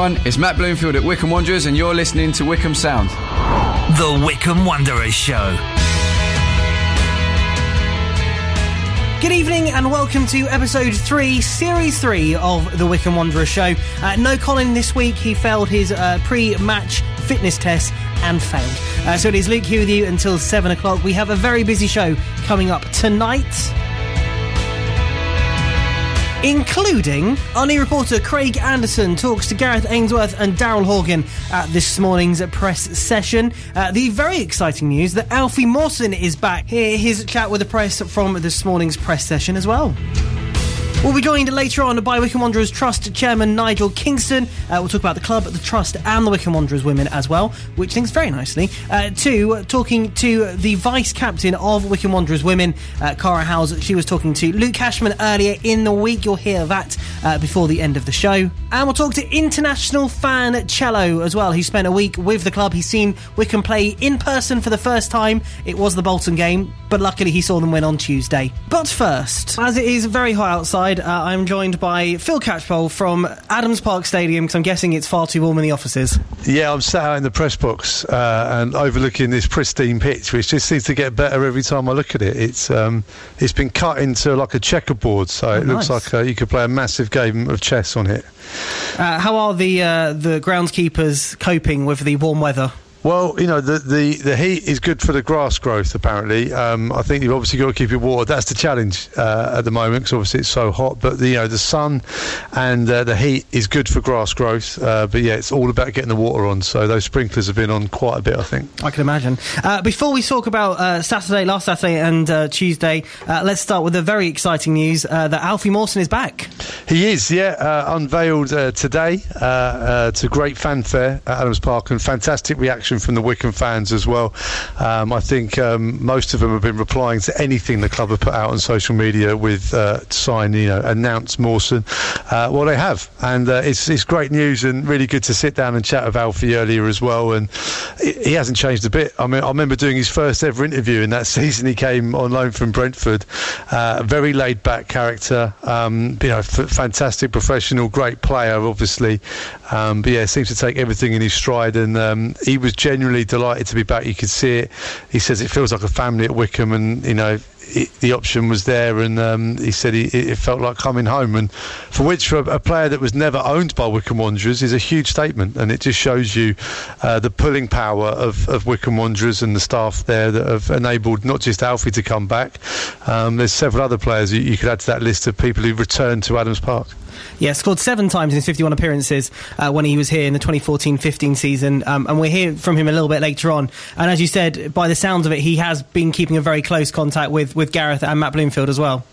Hi everyone, it's Matt Bloomfield at Wycombe Wanderers, and you're listening to Wycombe Sound. The Wycombe Wanderers Show. Good evening and welcome to episode 3, series 3 of the Wycombe Wanderers show. Uh, no Colin this week, he failed his uh, pre match fitness test and failed. Uh, so it is Luke here with you until 7 o'clock. We have a very busy show coming up tonight including Arnie reporter Craig Anderson talks to Gareth Ainsworth and Daryl Horgan at this morning's press session. Uh, the very exciting news that Alfie Mawson is back. Here, his chat with the press from this morning's press session as well. We'll be joined later on by Wycombe Wanderers Trust Chairman Nigel Kingston. Uh, we'll talk about the club, the trust, and the Wycombe Wanderers women as well, which links very nicely uh, to talking to the vice captain of Wycombe Wanderers women, uh, Kara Howes. She was talking to Luke Hashman earlier in the week. You'll hear that uh, before the end of the show. And we'll talk to international fan Chelo as well. He spent a week with the club. He's seen Wycombe play in person for the first time. It was the Bolton game, but luckily he saw them win on Tuesday. But first, as it is very hot outside, uh, I'm joined by Phil Catchpole from Adams Park Stadium I'm guessing it's far too warm in the offices. Yeah, I'm sat out in the press box uh, and overlooking this pristine pitch, which just seems to get better every time I look at it. It's um, it's been cut into like a checkerboard, so oh, it nice. looks like uh, you could play a massive game of chess on it. Uh, how are the uh, the groundskeepers coping with the warm weather? Well, you know, the, the, the heat is good for the grass growth, apparently. Um, I think you've obviously got to keep it watered. That's the challenge uh, at the moment because obviously it's so hot. But, the, you know, the sun and uh, the heat is good for grass growth. Uh, but, yeah, it's all about getting the water on. So those sprinklers have been on quite a bit, I think. I can imagine. Uh, before we talk about uh, Saturday, last Saturday and uh, Tuesday, let's start with the very exciting news that Alfie Mawson is back. He is, yeah. unveiled today to great fanfare at Adams Park and fantastic reaction reaction from the Wycombe fans as well. Um, I think um, most of them have been replying to anything the club have put out on social media with uh, sign, you know, announce Mawson. Uh, well, they have, and uh, it's it's great news and really good to sit down and chat with Alfie earlier as well. And he hasn't changed a bit. I mean, I remember doing his first ever interview in that season. He came on loan from Brentford. Uh, very laid back character. Um, you know, f- fantastic professional, great player, obviously. Um, but yeah, seems to take everything in his stride, and um, he was genuinely delighted to be back. You could see it. He says it feels like a family at Wycombe, and you know it, the option was there, and um, he said he, it felt like coming home. And for which, for a, player that was never owned by Wycombe Wanderers, is a huge statement, and it just shows you uh, the pulling power of, of Wycombe Wanderers and the staff there that have enabled not just Alfie to come back. Um, there's several other players you, you could add to that list of people who returned to Adams Park. Yeah, scored seven times in his 51 appearances uh, when he was here in the 2014-15 season, um, and we'll hear from him a little bit later on. And as you said, by the sounds of it, he has been keeping a very close contact with, with Gareth and Matt Bloomfield as well.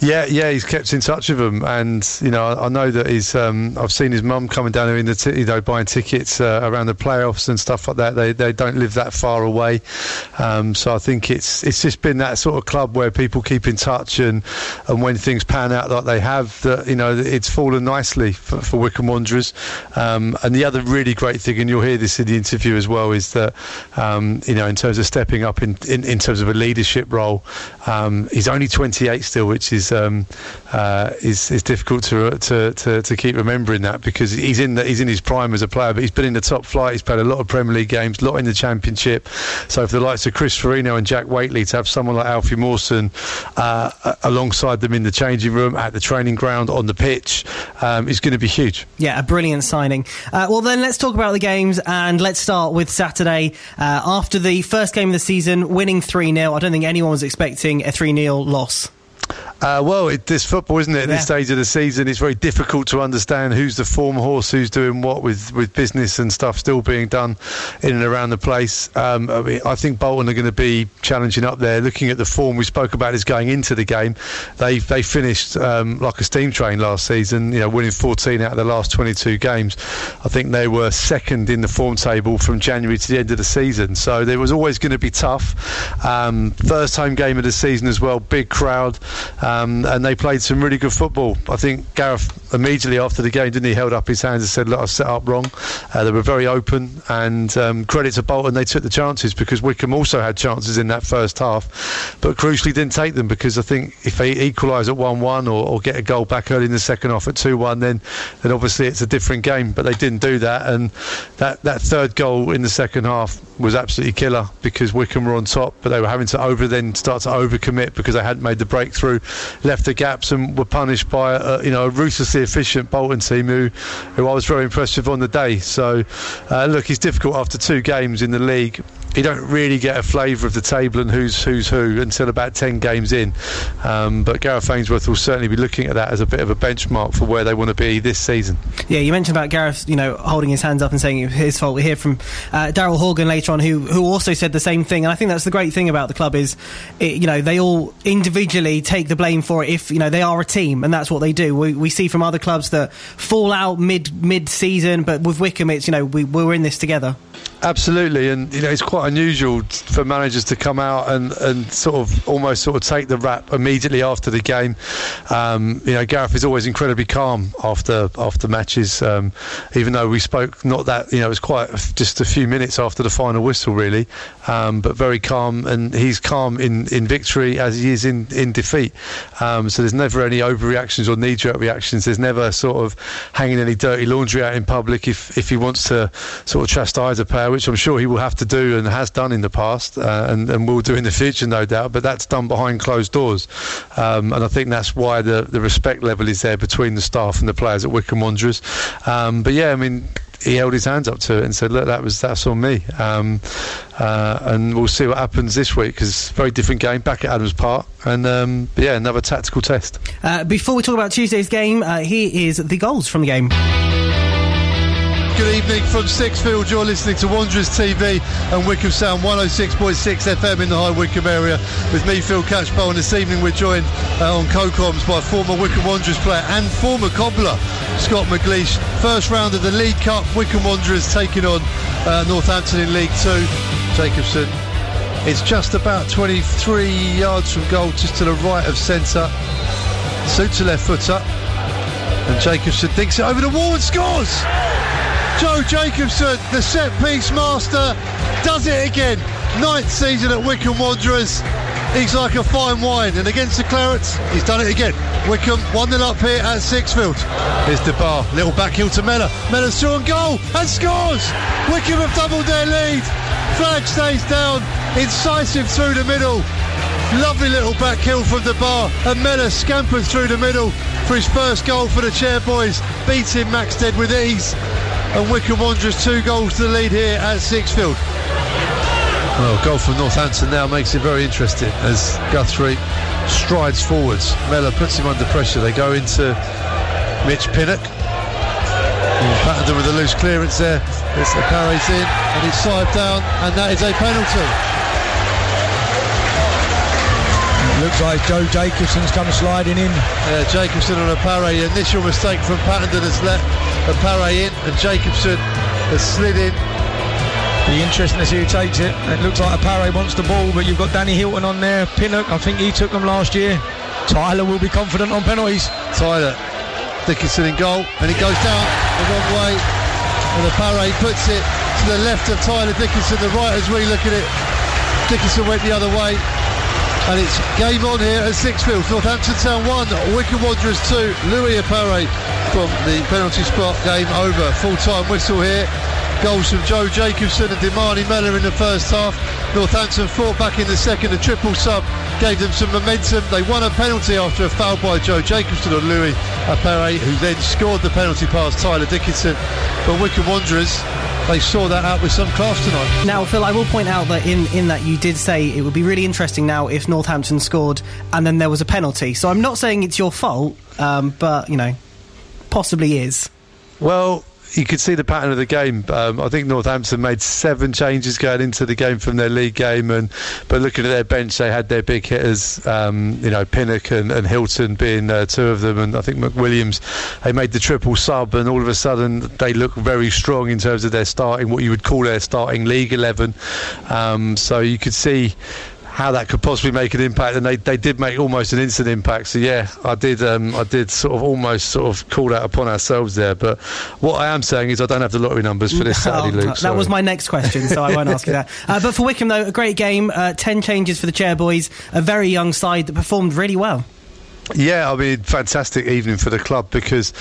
Yeah, yeah, he's kept in touch with them, and you know, I, I know that he's. Um, I've seen his mum coming down here in the, t- you know, buying tickets uh, around the playoffs and stuff like that. They they don't live that far away, um, so I think it's it's just been that sort of club where people keep in touch, and and when things pan out like they have, that you know, it's fallen nicely for, for Wycombe Wanderers. Um, and the other really great thing, and you'll hear this in the interview as well, is that um, you know, in terms of stepping up in in, in terms of a leadership role, um, he's only 28 still, which is um, uh, is is difficult to, to, to to keep remembering that because he's in the, he's in his prime as a player, but he's been in the top flight. He's played a lot of Premier League games, a lot in the Championship. So for the likes of Chris Forino and Jack Waitley to have someone like Alfie Mawson uh, alongside them in the changing room, at the training ground, on the pitch, um, is going to be huge. Yeah, a brilliant signing. Uh, well, then let's talk about the games and let's start with Saturday. Uh, after the first game of the season, winning 3 0, I don't think anyone was expecting a 3 0 loss. Uh, well, it, this football, isn't it? At yeah. this stage of the season, it's very difficult to understand who's the form horse, who's doing what with, with business and stuff still being done in and around the place. Um, I, mean, I think Bolton are going to be challenging up there. Looking at the form we spoke about is going into the game. They they finished um, like a steam train last season. You know, winning 14 out of the last 22 games. I think they were second in the form table from January to the end of the season. So there was always going to be tough. Um, first home game of the season as well. Big crowd. Um, and they played some really good football. I think Gareth immediately after the game, didn't he, held up his hands and said, "Look, I've set up wrong." Uh, they were very open, and um, credit to Bolton, they took the chances because Wycombe also had chances in that first half, but crucially didn't take them because I think if they equalise at one-one or, or, get a goal back early in the second half at two-one, then then obviously it's a different game. But they didn't do that, and that that third goal in the second half was absolutely killer because Wycombe were on top, but they were having to over then start to overcommit because they hadn't made the breakthrough, left the gaps, and were punished by a, you know a ruthlessly efficient Bolton team who, who I was very impressed with on the day. So, uh, look, it's difficult after two games in the league you don't really get a flavour of the table and who's who's who until about 10 games in. Um, but Gareth Ainsworth will certainly be looking at that as a bit of a benchmark for where they want to be this season. Yeah, you mentioned about Gareth, you know, holding his hands up and saying it was his fault. We hear from uh, Daryl Horgan later on, who who also said the same thing. And I think that's the great thing about the club is, it, you know, they all individually take the blame for it if you know they are a team, and that's what they do. We, we see from other clubs that fall out mid mid season, but with Wycombe, it's you know we we're in this together. Absolutely, and you know it's quite unusual for managers to come out and, and sort of almost sort of take the rap immediately after the game. Um, you know, Gareth is always incredibly calm after after matches, um, even though we spoke not that you know it was quite just a few minutes after the final whistle really, um, but very calm, and he's calm in, in victory as he is in in defeat. Um, so there's never any overreactions or knee jerk reactions. There's never sort of hanging any dirty laundry out in public if if he wants to sort of chastise a player which I'm sure he will have to do and has done in the past, uh, and, and will do in the future, no doubt. But that's done behind closed doors, um, and I think that's why the the respect level is there between the staff and the players at Wycombe Wanderers. Um, but yeah, I mean, he held his hands up to it and said, "Look, that was that's on me." Um, uh, and we'll see what happens this week because very different game back at Adams Park, and um, yeah, another tactical test. Uh, before we talk about Tuesday's game, uh, here is the goals from the game. Good evening from Sixfield. You're listening to Wanderers TV and Wycombe Sound 106.6 FM in the High Wycombe area. With me, Phil Catchpole, and this evening we're joined uh, on co-coms by former Wycombe Wanderers player and former cobbler Scott McGleish. First round of the League Cup, Wycombe Wanderers taking on uh, Northampton in League Two. Jacobson it's just about 23 yards from goal, just to the right of centre. Suits a left footer. And Jacobson dinks it over the wall and scores! Joe Jacobson, the set piece master, does it again. Ninth season at Wycombe Wanderers. He's like a fine wine, and against the Clarets, he's done it again. Wycombe 1 0 up here at Sixfield. Here's DeBar, little back heel to Mellor. Mellor's through and goal and scores! Wycombe have doubled their lead. Flag stays down, incisive through the middle. Lovely little back heel from DeBar, and Mellor scampers through the middle for his first goal for the Chairboys, beating Maxted with ease and Wycombe Wanderers two goals to the lead here at Sixfield. Well, goal from Northampton now makes it very interesting as Guthrie strides forwards. Mellor puts him under pressure. They go into Mitch Pinnock. Pattenden with a loose clearance there. It's the parry's in and it's side down and that is a penalty. Looks like Joe Jacobson's come sliding in. Yeah, Jacobson on Appere. Initial mistake from Pattenden has let Appere in, and Jacobson has slid in. Be interesting to see who takes it. It looks like Appere wants the ball, but you've got Danny Hylton on there. Pinnock, I think he took them last year. Tyler will be confident on penalties. Tyler Dickinson in goal, and it goes down the wrong way. And the parry puts it to the left of Tyler Dickinson, the right as we look at it. Dickinson went the other way, and it's game on here at Sixfield. Northampton Town 1, Wycombe Wanderers 2. Louis Appere from the penalty spot. Game over. Full time whistle here. Goals from Joe Jacobson and Demani Mellor in the first half. Northampton fought back in the second. A triple sub gave them some momentum. They won a penalty after a foul by Joe Jacobson on Louis Appere, who then scored the penalty past Tyler Dickinson. But Wycombe Wanderers they saw that out with some class tonight. Now, Phil, I will point out that in, in that you did say it would be really interesting now if Northampton scored and then there was a penalty. So I'm not saying it's your fault, um, but, you know, possibly is. Well, you could see the pattern of the game. Um, I think Northampton made seven changes going into the game from their league game, and but looking at their bench, they had their big hitters, um, you know, Pinnock and, and Hylton being uh, two of them, and I think McWilliams. They made the triple sub, and all of a sudden they look very strong in terms of their starting, what you would call their starting league eleven. Um, so you could see how that could possibly make an impact, and they, they did make almost an instant impact. So yeah, I did um, I did sort of almost sort of call that upon ourselves there. But what I am saying is I don't have the lottery numbers for this Saturday, Oh, Luke. that was my next question, so I won't ask you that. Uh, but for Wycombe, though, a great game. Uh, Ten changes for the Chairboys. A very young side that performed really well. Yeah, I mean, fantastic evening for the club because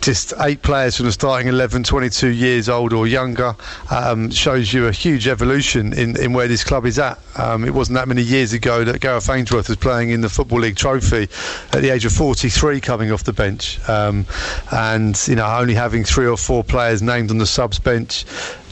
just eight players from the starting 11, 22 years old or younger um, shows you a huge evolution in, in where this club is at. Um, it wasn't that many years ago that Gareth Ainsworth was playing in the Football League Trophy at the age of 43 coming off the bench. Um, and, you know, only having three or four players named on the subs bench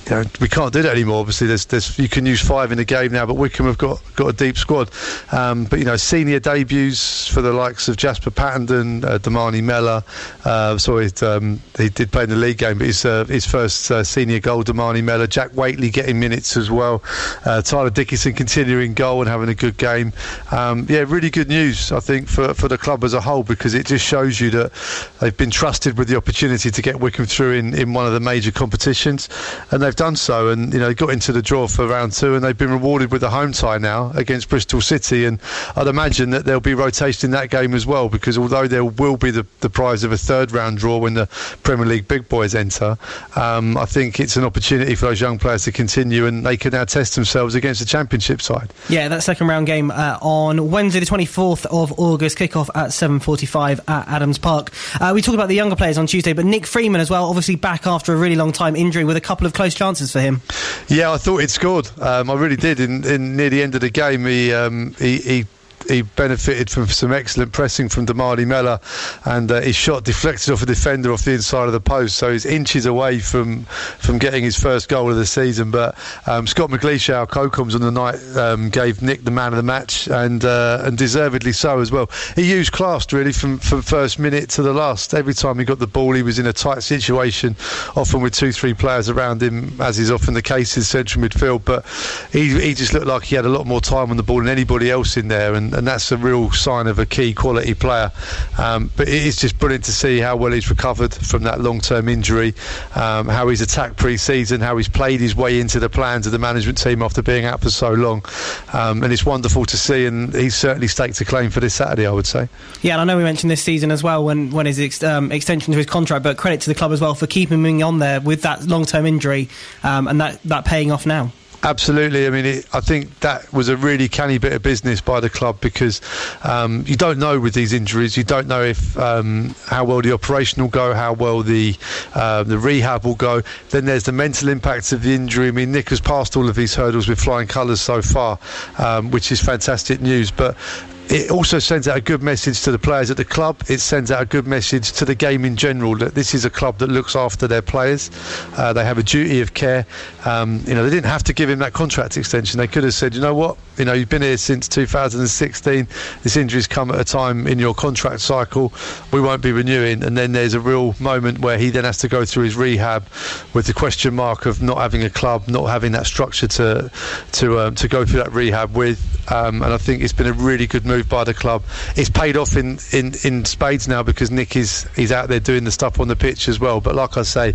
you know, we can't do that anymore. Obviously, there's, there's you can use five in a game now, but Wycombe have got got a deep squad. Um, but you know, senior debuts for the likes of Jasper Pattenden, uh, Demani Mellor. Uh, sorry, um, he did play in the league game, but his uh, his first uh, senior goal, Demani Mellor. Jack Waitley getting minutes as well. Uh, Tyler Dickinson continuing goal and having a good game. Um, yeah, really good news, I think, for for the club as a whole because it just shows you that they've been trusted with the opportunity to get Wycombe through in, in one of the major competitions, and they've done so. And you know, got into the draw for round two, and they've been rewarded with a home tie now against Bristol City. And I'd imagine that there'll be rotation in that game as well, because although there will be the, the prize of a third round draw when the Premier League big boys enter, um, I think it's an opportunity for those young players to continue, and they can now test themselves against the Championship side. Yeah, that second round game uh, on Wednesday, the 24th of August, kickoff at 7:45 at Adams Park. Uh, we talked about the younger players on Tuesday, but Nick Freeman as well, obviously back after a really long time injury with a couple of close chances for him. Yeah, I thought he'd scored. Um, I really did. In, in near the end of the game, he um, he, he he benefited from some excellent pressing from Demani Mellor, and uh, his shot deflected off a defender off the inside of the post, so he's inches away from from getting his first goal of the season. But um, Scott McGleish, our co-coms on the night, um, gave Nick the man of the match, and uh, and deservedly so as well. He used class really from from first minute to the last. Every time he got the ball, he was in a tight situation, often with two three players around him, as is often the case in central midfield. But he he just looked like he had a lot more time on the ball than anybody else in there, and and that's a real sign of a key quality player. Um, but it is just brilliant to see how well he's recovered from that long-term injury, um, how he's attacked pre-season, how he's played his way into the plans of the management team after being out for so long, um, and it's wonderful to see. And he's certainly staked a claim for this Saturday, I would say. Yeah, and I know we mentioned this season as well when when his ex- um, extension to his contract, but credit to the club as well for keeping him on there with that long-term injury um, and that that paying off now. Absolutely. I mean, it, I think that was a really canny bit of business by the club because um, you don't know with these injuries. You don't know if um, how well the operation will go, how well the uh, the rehab will go. Then there's the mental impacts of the injury. I mean, Nick has passed all of these hurdles with flying colours so far, um, which is fantastic news. But it also sends out a good message to the players at the club. It sends out a good message to the game in general that this is a club that looks after their players. Uh, they have a duty of care. Um, you know, they didn't have to give him that contract extension. They could have said, you know what, you know, you've been here since 2016. This injury's come at a time in your contract cycle. We won't be renewing. And then there's a real moment where he then has to go through his rehab with the question mark of not having a club, not having that structure to to um, to go through that rehab with. Um, and I think it's been a really good move by the club. It's paid off in, in, in spades now because Nick is he's out there doing the stuff on the pitch as well. But like I say,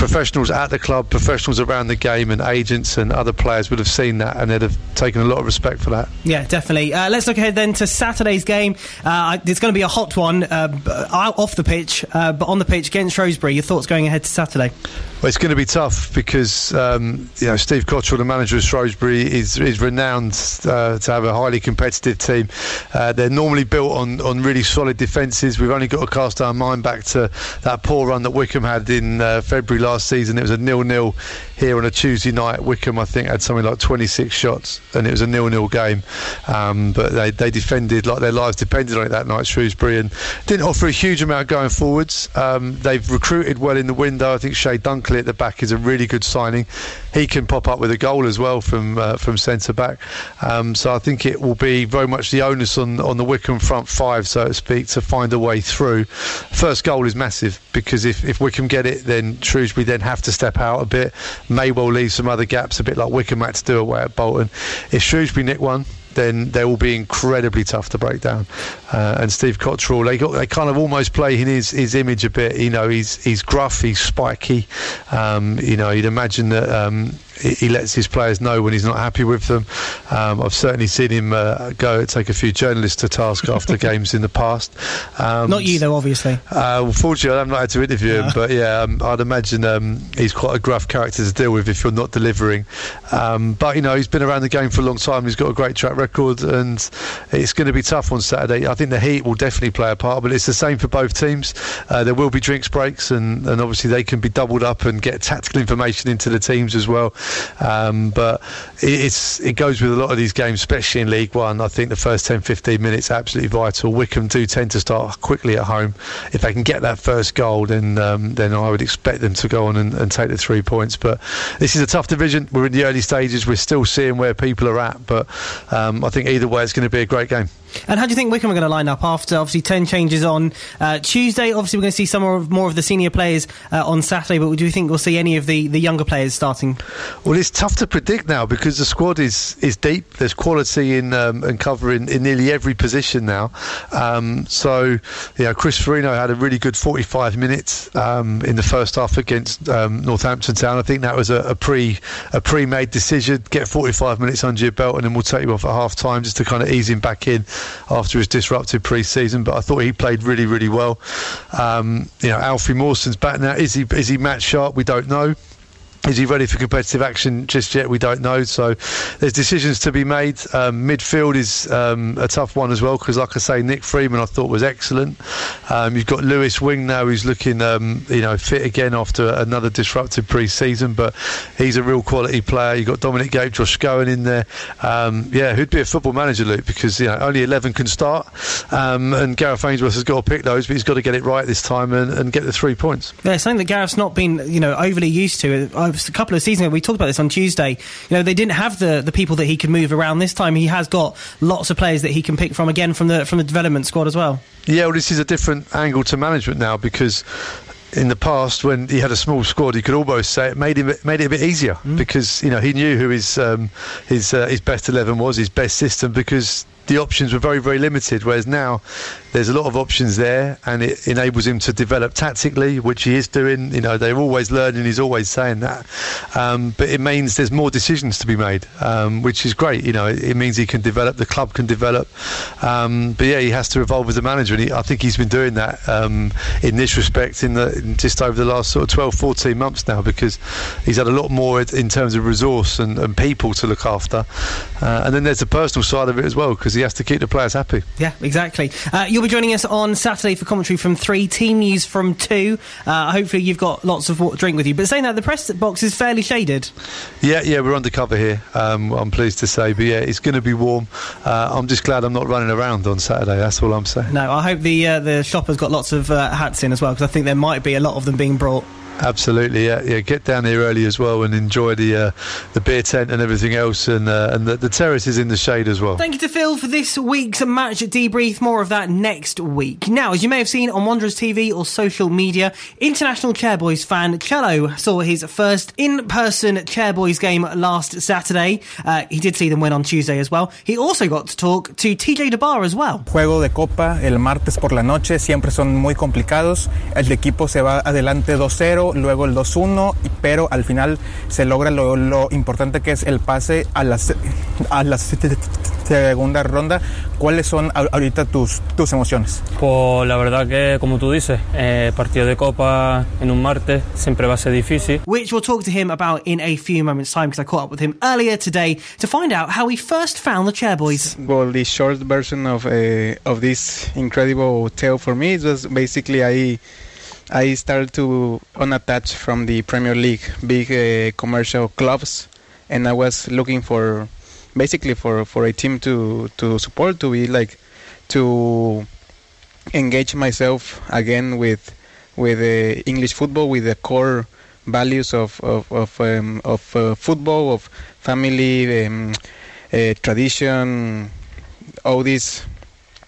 professionals at the club, professionals around the game, and agents and other players would have seen that and they'd have taken a lot of respect for that. Yeah, definitely. Uh, let's look ahead then to Saturday's game. Uh, it's going to be a hot one uh, off the pitch, uh, but on the pitch against Shrewsbury. Your thoughts going ahead to Saturday? Well, it's going to be tough because um, you know Steve Cotterill, the manager of Shrewsbury, is is renowned uh, to have a highly competitive team. Uh, they're normally built on, on really solid defences. We've only got to cast our mind back to that poor run that Wycombe had in uh, February last season. It was a nil-nil here on a Tuesday night. Wycombe, I think, had something like 26 shots, and it was a nil-nil game. Um, but they, they defended like their lives depended on it that night, Shrewsbury, and didn't offer a huge amount going forwards. Um, they've recruited well in the window. I think Chey Dunkley at the back is a really good signing. He can pop up with a goal as well from uh, from centre back. Um, so I think it will be very much the onus on on the Wycombe front five, so to speak, to find a way through. First goal is massive because if, if Wycombe get it, then Shrewsbury then have to step out a bit. May well leave some other gaps, a bit like Wycombe had to do away at Bolton. If Shrewsbury nick one, then they will be incredibly tough to break down. Uh, and Steve Cotterill, they got they kind of almost play in his, his image a bit. You know, he's he's gruff, he's spiky, Um, you know, you'd imagine that um, he, lets his players know when he's not happy with them. Um, I've certainly seen him uh, go take a few journalists to task after games in the past. Um, Not you, though, obviously. Uh, well, fortunately, I've not had to interview him, but yeah, um, I'd imagine um, he's quite a gruff character to deal with if you're not delivering. Um, but you know, he's been around the game for a long time. He's got a great track record, and it's going to be tough on Saturday. I think the heat will definitely play a part, but it's the same for both teams. Uh, there will be drinks breaks, and, and obviously they can be doubled up and get tactical information into the teams as well. Um, but it, it's it goes with a lot of these games, especially in League One. I think the first 10, 15 minutes absolutely vital. Wycombe do tend to start quickly at home. If they can get that first goal, then um, then I would expect them to go on and, and take the three points. But this is a tough division. We're in the early stages. We're still seeing where people are at. But um, I think either way, it's going to be a great game. And how do you think Wycombe are going to line up after obviously 10 changes on uh, Tuesday? Obviously, we're going to see some more of, the senior players uh, on Saturday, but do you think we'll see any of the, the younger players starting? Well, it's tough to predict now because the squad is, is deep. There's quality in um, and cover in nearly every position now. Um, so, you know, Chris Forino had a really good 45 minutes um, in the first half against um, Northampton Town. I think that was a, a pre a pre-made decision. Get 45 minutes under your belt, and then we'll take you off at half time just to kind of ease him back in after his disrupted pre-season. But I thought he played really, really well. Um, you know, Alfie Mawson's back now. Is he is he match sharp? We don't know. Is he ready for competitive action just yet? We don't know. So there's decisions to be made. Um, midfield is um, a tough one as well because, like I say, Nick Freeman I thought was excellent. Um, you've got Lewis Wing now who's looking, um, you know, fit again after another disrupted pre-season, but he's a real quality player. You've got Dominic Gape, Josh Scowen in there. Um, yeah, who'd be a football manager, Luke? Because you know only 11 can start, um, and Gareth Ainsworth has got to pick those, but he's got to get it right this time and, and get the three points. Yeah, something that Gareth's not been, you know, overly used to. I a couple of seasons ago, we talked about this on Tuesday. You know, they didn't have the, the people that he could move around. This time, he has got lots of players that he can pick from again from the from the development squad as well. Yeah, well, this is a different angle to management now because in the past when he had a small squad, he could almost say it made him made it a bit easier mm. because you know he knew who his um, his uh, his best eleven was, his best system because the options were very very limited. Whereas now there's a lot of options there, and it enables him to develop tactically, which he is doing. You know, they're always learning. He's always saying that, um, but it means there's more decisions to be made, um, which is great. You know, it, it, means he can develop, the club can develop. Um, but yeah, he has to evolve as a manager, and he, I think he's been doing that um, in this respect in the in just over the last sort of 12, 14 months now, because he's had a lot more in terms of resource and, and people to look after. Uh, and then there's the personal side of it as well, because he has to keep the players happy. Yeah, exactly. Uh, You'll be joining us on Saturday for commentary from three, team news from two. Uh, hopefully, you've got lots of water drink with you. But saying that, the press box is fairly shaded. Yeah, yeah, we're undercover here. Um, I'm pleased to say, but yeah, it's going to be warm. Uh, I'm just glad I'm not running around on Saturday. That's all I'm saying. No, I hope the uh, the shop has got lots of uh, hats in as well because I think there might be a lot of them being brought. Absolutely, yeah, yeah. Get down here early as well and enjoy the uh, the beer tent and everything else, and uh, and the, the terrace is in the shade as well. Thank you to Phil for this week's match debrief. More of that next week. Now, as you may have seen on Wanderers TV or social media, international Chairboys fan Chelo saw his first in-person Chairboys game last Saturday. Uh, he did see them win on Tuesday as well. He also got to talk to TJ DeBar as well. Juego de Copa el martes por la noche siempre son muy complicados. El equipo se va adelante 2-0 luego el 2-1, pero al final se logra lo, lo, importante que es el pase a la, a la segunda ronda. ¿Cuáles son ahorita tus, tus emociones? Pues la verdad que, como tú dices, eh, partido de Copa en un martes siempre va a ser difícil. Which we'll talk to him about in a few moments' time because I caught up with him earlier today to find out how he first found the Chairboys. Well, the short version of, uh, of this incredible tale for me was basically I I started to unattach from the Premier League, big uh, commercial clubs, and I was looking for basically for, for a team to, to support, to be like to engage myself again with with uh, English football, with the core values of of of, um, of uh, football, of family, um, uh, tradition, all these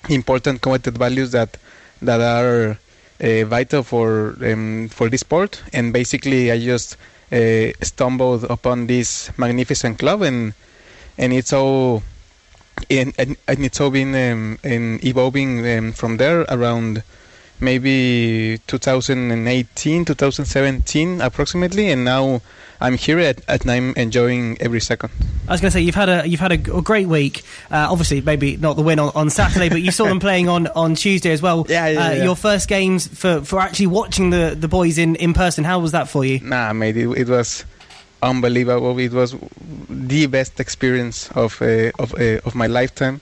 important committed values that that are uh, vital for um, for this sport. And basically, I just uh, stumbled upon this magnificent club, and and it's all and, and, it's all been um, evolving um, from there around maybe 2018, 2017 approximately, and now I'm here at, at I'm enjoying every second. I was going to say you've had a you've had a, a great week. Uh, obviously, maybe not the win on, on Saturday, but you saw them playing on, on Tuesday as well. Yeah, yeah, uh, yeah. Your first games for, for actually watching the, the boys in, in person. How was that for you? Nah, mate, it, it was unbelievable. It was the best experience of uh, of uh, of my lifetime,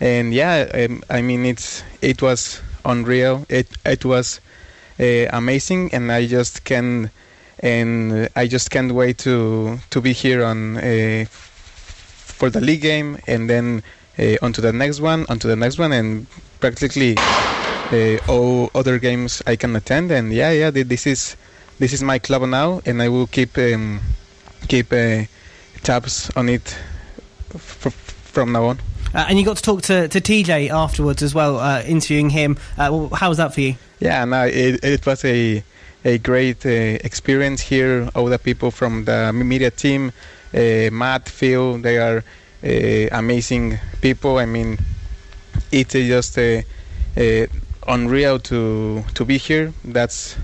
and yeah, um, I mean it's it was unreal. It it was uh, amazing, and I just can and I just can't wait to to be here on uh, for the league game, and then uh, onto the next one, onto the next one, and practically uh, all other games I can attend. And yeah, yeah, this is this is my club now, and I will keep um, keep uh, tabs on it f- from now on. Uh, and you got to talk to, to TJ afterwards as well, uh, interviewing him. Uh, how was that for you? Yeah, no, it, it was a a great uh, experience here. All the people from the media team, uh, Matt, Phil, they are uh, amazing people. I mean, it's just unreal to to be here. That's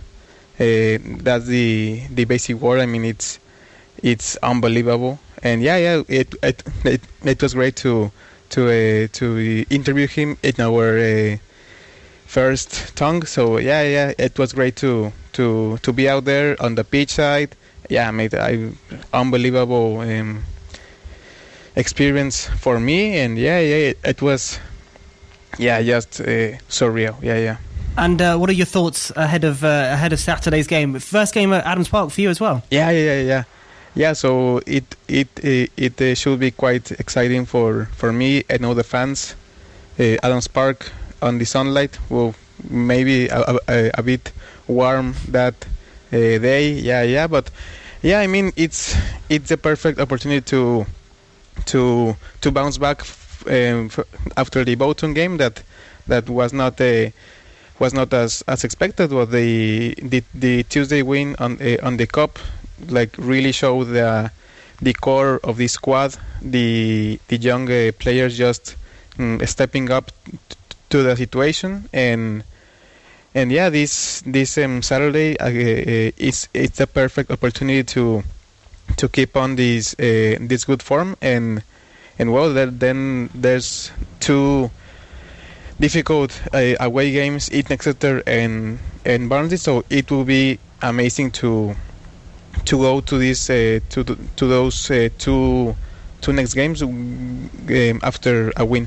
that's the the basic word. I mean, it's it's unbelievable. And yeah, yeah, it it it, it was great to to uh, to interview him in our uh, first tongue. So yeah, yeah, it was great to to to be out there on the pitch side. Yeah, made I unbelievable um, experience for me, and yeah, yeah, it, it was yeah just uh, surreal. Yeah, yeah. And uh, what are your thoughts ahead of uh, ahead of Saturday's game? First game at Adams Park for you as well. Yeah, yeah, yeah, yeah. So it it it, it uh, should be quite exciting for for me and all the fans. Uh, Adams Park on the sunlight will maybe a, a, a bit warm that day. Yeah, yeah, but yeah, I mean it's it's a perfect opportunity to to to bounce back um, after the Bolton game that that was not a was not as as expected. Was the the, the Tuesday win on uh, on the cup like really show the the core of the squad, the the young uh, players just mm, stepping up to the situation. And and yeah, this this um, Saturday uh, uh, it's it's a perfect opportunity to to keep on this uh, this good form. And and well then there's two difficult uh, away games in Exeter and and Barnsley. So it will be amazing to to go to this uh, to to those uh, two two next games um, after a win.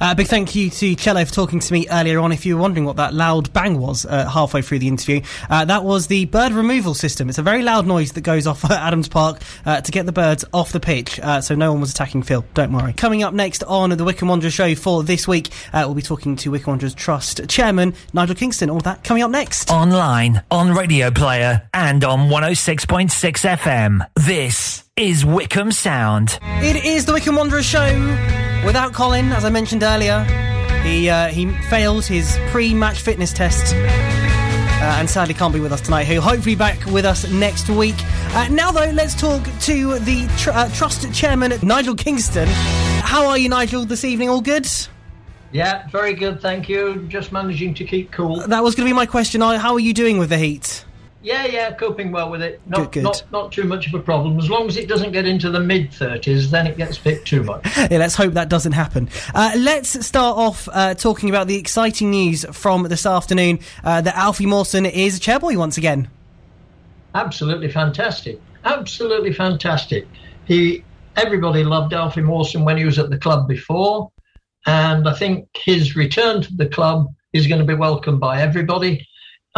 Uh, big thank you to Chelo for talking to me earlier on. If you were wondering what that loud bang was uh, halfway through the interview, uh, that was the bird removal system. It's a very loud noise that goes off at Adams Park uh, to get the birds off the pitch, uh, so no one was attacking Phil. Don't worry. Coming up next on the Wycombe Wanderers show for this week, uh, we'll be talking to Wycombe Wanderers Trust Chairman Nigel Kingston. All that coming up next. Online, on Radio Player, and on 106.6 FM. This is Wycombe Sound. It is the Wycombe Wanderers show without Colin, as I mentioned earlier. He uh, he failed his pre-match fitness test. Uh, and sadly can't be with us tonight. He'll hopefully be back with us next week. Uh, now, though, let's talk to the tr- uh, trust chairman, Nigel Kingston. How are you, Nigel, this evening? All good? Yeah, very good, thank you. Just managing to keep cool. That was going to be my question. How are you doing with the heat? Yeah, yeah, coping well with it. Not, Good, good. not, not too much of a problem. As long as it doesn't get into the mid thirties, then it gets a bit too much. Yeah, let's hope that doesn't happen. Uh, let's start off uh, talking about the exciting news from this afternoon uh, that Alfie Mawson is a chairboy once again. Absolutely fantastic. Absolutely fantastic. He, everybody loved Alfie Mawson when he was at the club before, and I think his return to the club is going to be welcomed by everybody.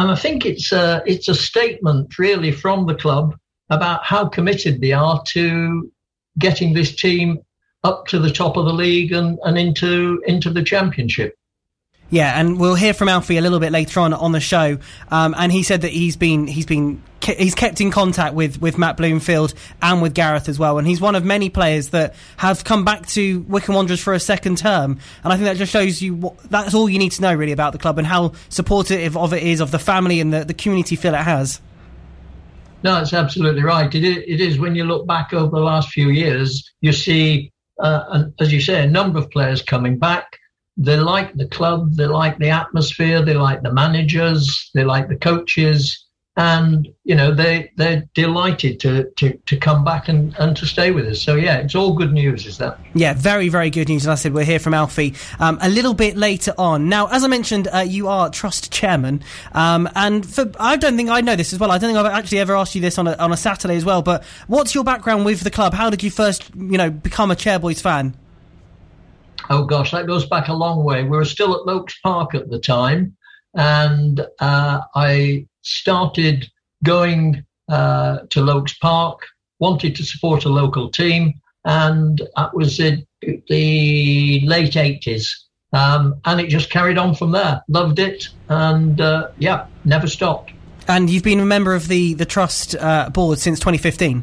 And I think it's a, it's a statement really from the club about how committed they are to getting this team up to the top of the league and, and into into the championship. Yeah, and we'll hear from Alfie a little bit later on on the show. Um, and he said that he's been he's been he's kept in contact with with Matt Bloomfield and with Gareth as well. And he's one of many players that have come back to Wycombe Wanderers for a second term. And I think that just shows you what, that's all you need to know really about the club and how supportive of it is of the family and the, the community feel it has. No, it's absolutely right. It is, it is when you look back over the last few years, you see, uh, as you say, a number of players coming back. They like the club, they like the atmosphere, they like the managers, they like the coaches, and you know they they're delighted to to, to come back and, and to stay with us. So yeah, it's all good news, is that? Yeah, very very good news. And I said we're here from Alfie um, a little bit later on. Now, as I mentioned, uh, you are trust chairman, um, and for I don't think I know this as well. I don't think I've actually ever asked you this on a on a Saturday as well. But what's your background with the club? How did you first you know become a Chairboys fan? Oh gosh, that goes back a long way. We were still at Loakes Park at the time, and uh, I started going uh, to Loakes Park, wanted to support a local team, and that was in the late 80s. Um, and it just carried on from there. Loved it, and uh, yeah, never stopped. And you've been a member of the the trust uh, board since 2015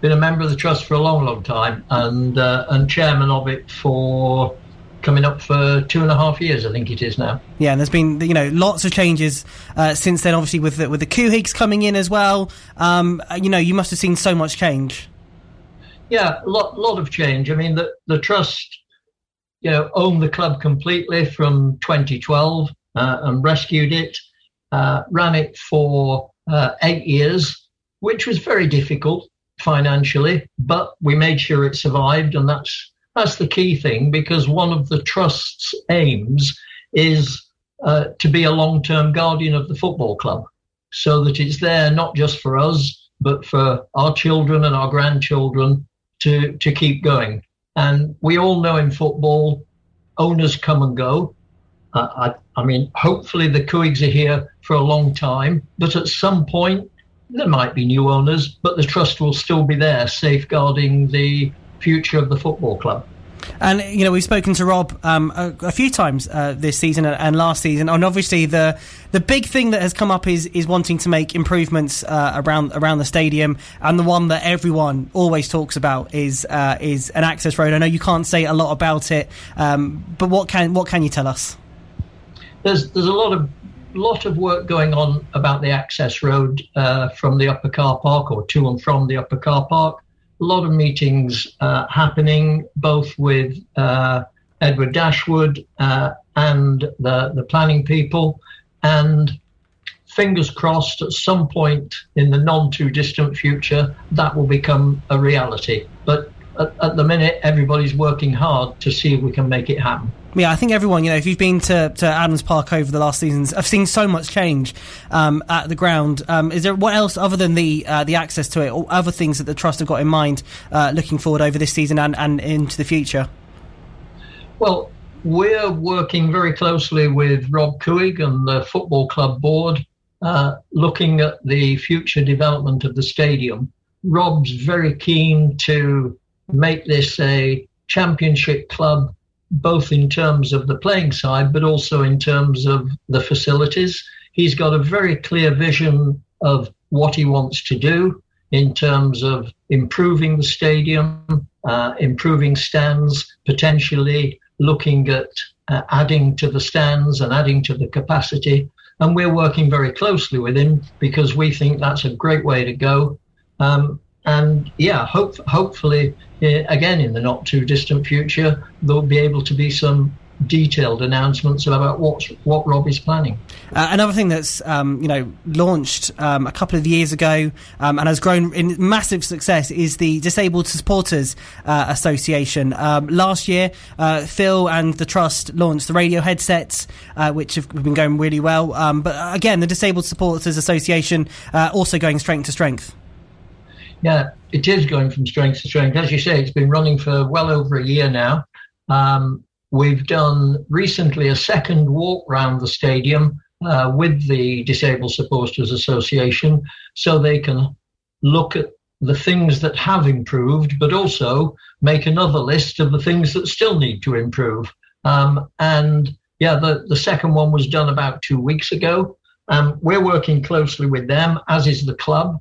been a member of the trust for a long, long time, and uh, and chairman of it for coming up for two and a half years, I think it is now. Yeah, and there's been you know lots of changes uh, since then. Obviously, with the, with the Couhigs coming in as well. Um, you know, you must have seen so much change. Yeah, a lot, lot of change. I mean, the the trust, you know, owned the club completely from 2012 uh, and rescued it. Uh, ran it for uh, eight years, which was very difficult financially, but we made sure it survived, and that's that's the key thing because one of the trust's aims is uh, to be a long-term guardian of the football club, so that it's there not just for us but for our children and our grandchildren to to keep going. And we all know in football, owners come and go. Uh, I, I mean, hopefully the Couhigs are here for a long time, but at some point there might be new owners, but the trust will still be there, safeguarding the future of the football club. And you know we've spoken to Rob um, a, a, few times uh, this season and, last season, and obviously the the big thing that has come up is is wanting to make improvements uh, around around the stadium, and the one that everyone always talks about is uh, is an access road. I know you can't say a lot about it, um, but what can what can you tell us? There's there's a lot of lot of work going on about the access road uh, from the upper car park or to and from the upper car park. A lot of meetings uh, happening, both with uh, Edward Dashwood uh, and the, the planning people. And fingers crossed, at some point in the non too distant future, that will become a reality. But at, at the minute, everybody's working hard to see if we can make it happen yeah, I think everyone, you know, if you've been to, to Adams Park over the last seasons, I've seen so much change um, at the ground. Um, is there what else other than the uh, the access to it, or other things that the trust have got in mind uh, looking forward over this season and, and into the future? Well, we're working very closely with Rob Couhig and the football club board, uh, looking at the future development of the stadium. Rob's very keen to make this a championship club both in terms of the playing side, but also in terms of the facilities. He's got a very clear vision of what he wants to do in terms of improving the stadium, uh, improving stands, potentially looking at uh, adding to the stands and adding to the capacity. And we're working very closely with him because we think that's a great way to go. Um, and yeah, hope, hopefully, uh, again in the not too distant future, there'll be able to be some detailed announcements about what what Rob is planning. Uh, another thing that's um, you know launched um, a couple of years ago um, and has grown in massive success is the Disabled Supporters uh, Association. Um, last year, uh, Phil and the trust launched the radio headsets, uh, which have been going really well. Um, but again, the Disabled Supporters Association uh, also going strength to strength yeah, it is going from strength to strength. As you say, it's been running for well over a year now. Um, we've done recently a second walk round the stadium uh, with the Disabled Supporters Association so they can look at the things that have improved, but also make another list of the things that still need to improve. Um, and yeah, the, the second one was done about two weeks ago. Um, we're working closely with them, as is the club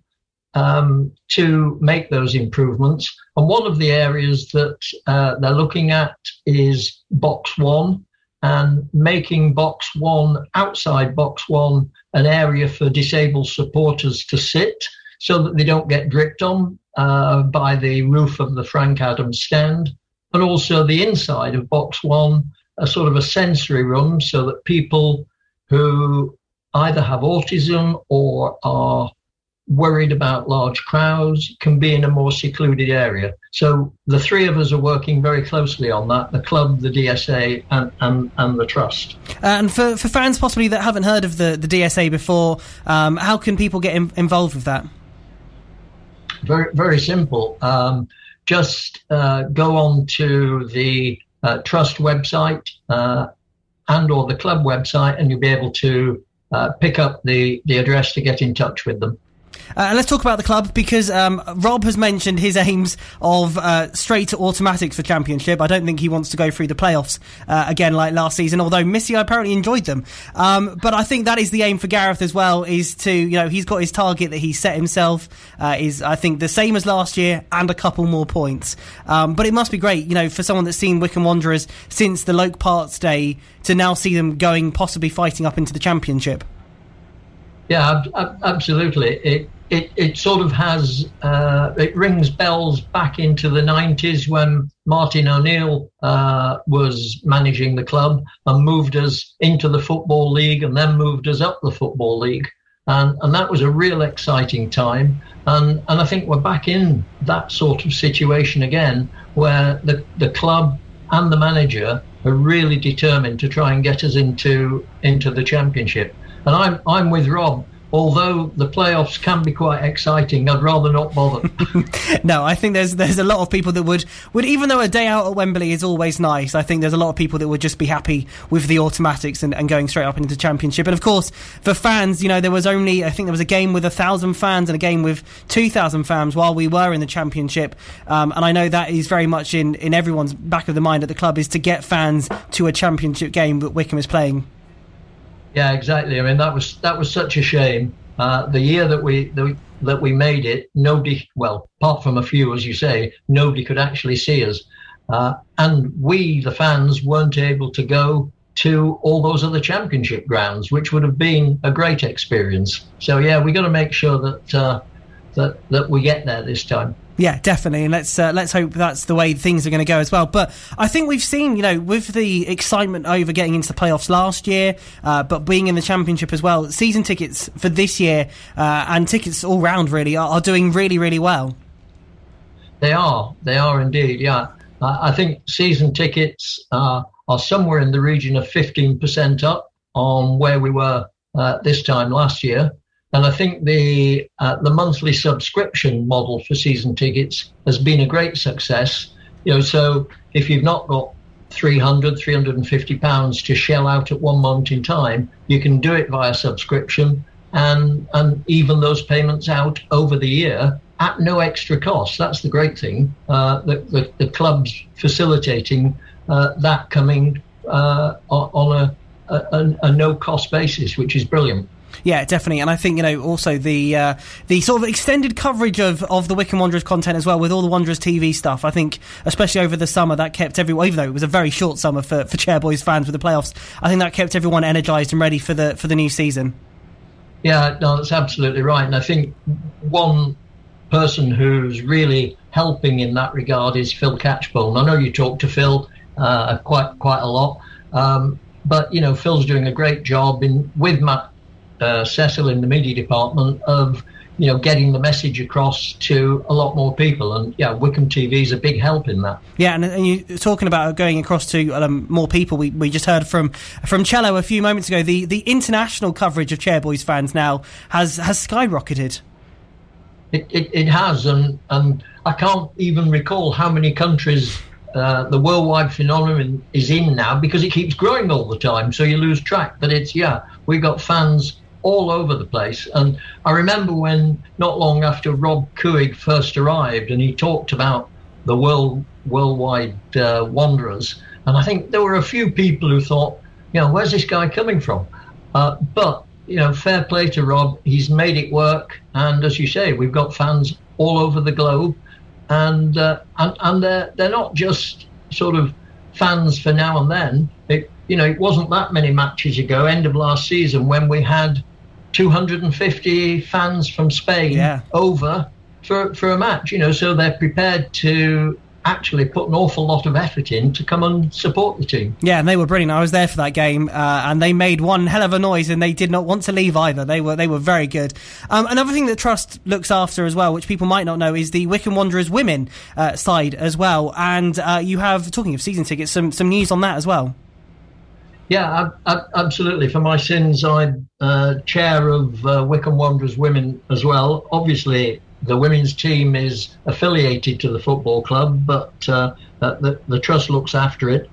um, to make those improvements. And one of the areas that uh, they're looking at is box one and making box one outside box one an area for disabled supporters to sit so that they don't get dripped on uh, by the roof of the Frank Adams stand. And also the inside of box one a sort of a sensory room so that people who either have autism or are worried about large crowds can be in a more secluded area. So the three of us are working very closely on that the club, the DSA, and, and, and the trust. And for, for fans possibly that haven't heard of the, the DSA before, um, how can people get in, involved with that? Very, very simple. Um, just uh, go on to the uh, trust website uh, and or the club website and you'll be able to uh, pick up the, the address to get in touch with them. Uh, let's talk about the club because um, Rob has mentioned his aims of uh, straight to automatics for Championship. I don't think he wants to go through the playoffs uh, again like last season, although Missy apparently enjoyed them. Um, but I think that is the aim for Gareth as well. Is to you know he's got his target that he set himself uh, is I think the same as last year and a couple more points. Um, but it must be great, you know, for someone that's seen Wycombe Wanderers since the Loakes Park day to now see them going possibly fighting up into the Championship. Yeah, ab- absolutely. It it it sort of has uh, it rings bells back into the nineties when Martin O'Neill uh, was managing the club and moved us into the football league and then moved us up the football league. And, and that was a real exciting time. And, and I think we're back in that sort of situation again, where the, the club and the manager are really determined to try and get us into into the championship. And I'm I'm with Rob. Although the playoffs can be quite exciting, I'd rather not bother. no, I think there's there's a lot of people that would would even though a day out at Wembley is always nice, I think there's a lot of people that would just be happy with the automatics and, and going straight up into the championship. And of course, for fans, you know, there was only I think there was a game with a thousand fans and a game with two thousand fans while we were in the championship. Um, and I know that is very much in in everyone's back of the mind at the club is to get fans to a championship game that Wycombe is playing. Yeah, exactly. I mean, that was that was such a shame. Uh, the year that we the, that we made it, nobody, well, apart from a few, as you say, nobody could actually see us, uh, and we, the fans, weren't able to go to all those other championship grounds, which would have been a great experience. So yeah, we got to make sure that uh, that that we get there this time. Yeah, definitely, and let's uh, let's hope that's the way things are going to go as well. But I think we've seen, you know, with the excitement over getting into the playoffs last year, uh, but being in the championship as well, season tickets for this year uh, and tickets all round really are, are, doing really really well. They are, they are indeed. Yeah, I think season tickets are somewhere in the region of fifteen percent up on where we were uh, this time last year. And I think the uh, the monthly subscription model for season tickets has been a great success. You know, so if you've not got 300, 350 pounds to shell out at one moment in time, you can do it via subscription and and even those payments out over the year at no extra cost. That's the great thing. Uh, the, the, the club's facilitating uh, that coming uh, on a, a, a no cost basis, which is brilliant. Yeah, definitely, and I think you know also the uh, the sort of extended coverage of, of the Wycombe Wanderers content as well with all the Wanderers TV stuff. I think especially over the summer that kept everyone, even though it was a very short summer for for Chairboys fans with the playoffs. I think that kept everyone energised and ready for the for the new season. Yeah, no, that's absolutely right, and I think one person who's really helping in that regard is Phil Catchpole. I know you talk to Phil uh, quite quite a lot. Um, but you know, Phil's doing a great job in with Matt uh, Cecil in the media department of you know getting the message across to a lot more people. And yeah Wycombe TV is a big help in that. Yeah and, and you talking about going across to um, more people we, we just heard from from Chelo a few moments ago. The the international coverage of Chairboys fans now has has skyrocketed. It, it, it has and and I can't even recall how many countries uh, the worldwide phenomenon is in now because it keeps growing all the time so you lose track. But it's yeah we've got fans all over the place. And I remember when not long after Rob Couhig first arrived, and he talked about the world worldwide uh, wanderers, and I think there were a few people who thought, you know, where's this guy coming from? Uh, but you know, fair play to Rob, he's made it work, and as you say, we've got fans all over the globe, and uh, and and they're they're not just sort of fans for now and then. It, you know, it wasn't that many matches ago, end of last season, when we had 250 fans from Spain yeah. over for, for a match, you know, so they're prepared to actually put an awful lot of effort in to come and support the team. Yeah, and they were brilliant. I was there for that game, uh, and they made one hell of a noise, and they did not want to leave either. They were they were very good. Um, another thing that Trust looks after as well, which people might not know, is the Wycombe Wanderers women uh, side as well. And uh, you have talking of season tickets, some some news on that as well. Yeah, absolutely. For my sins, I'm uh, chair of uh, Wycombe Wanderers Women as well. Obviously, the women's team is affiliated to the football club, but uh, the, the trust looks after it.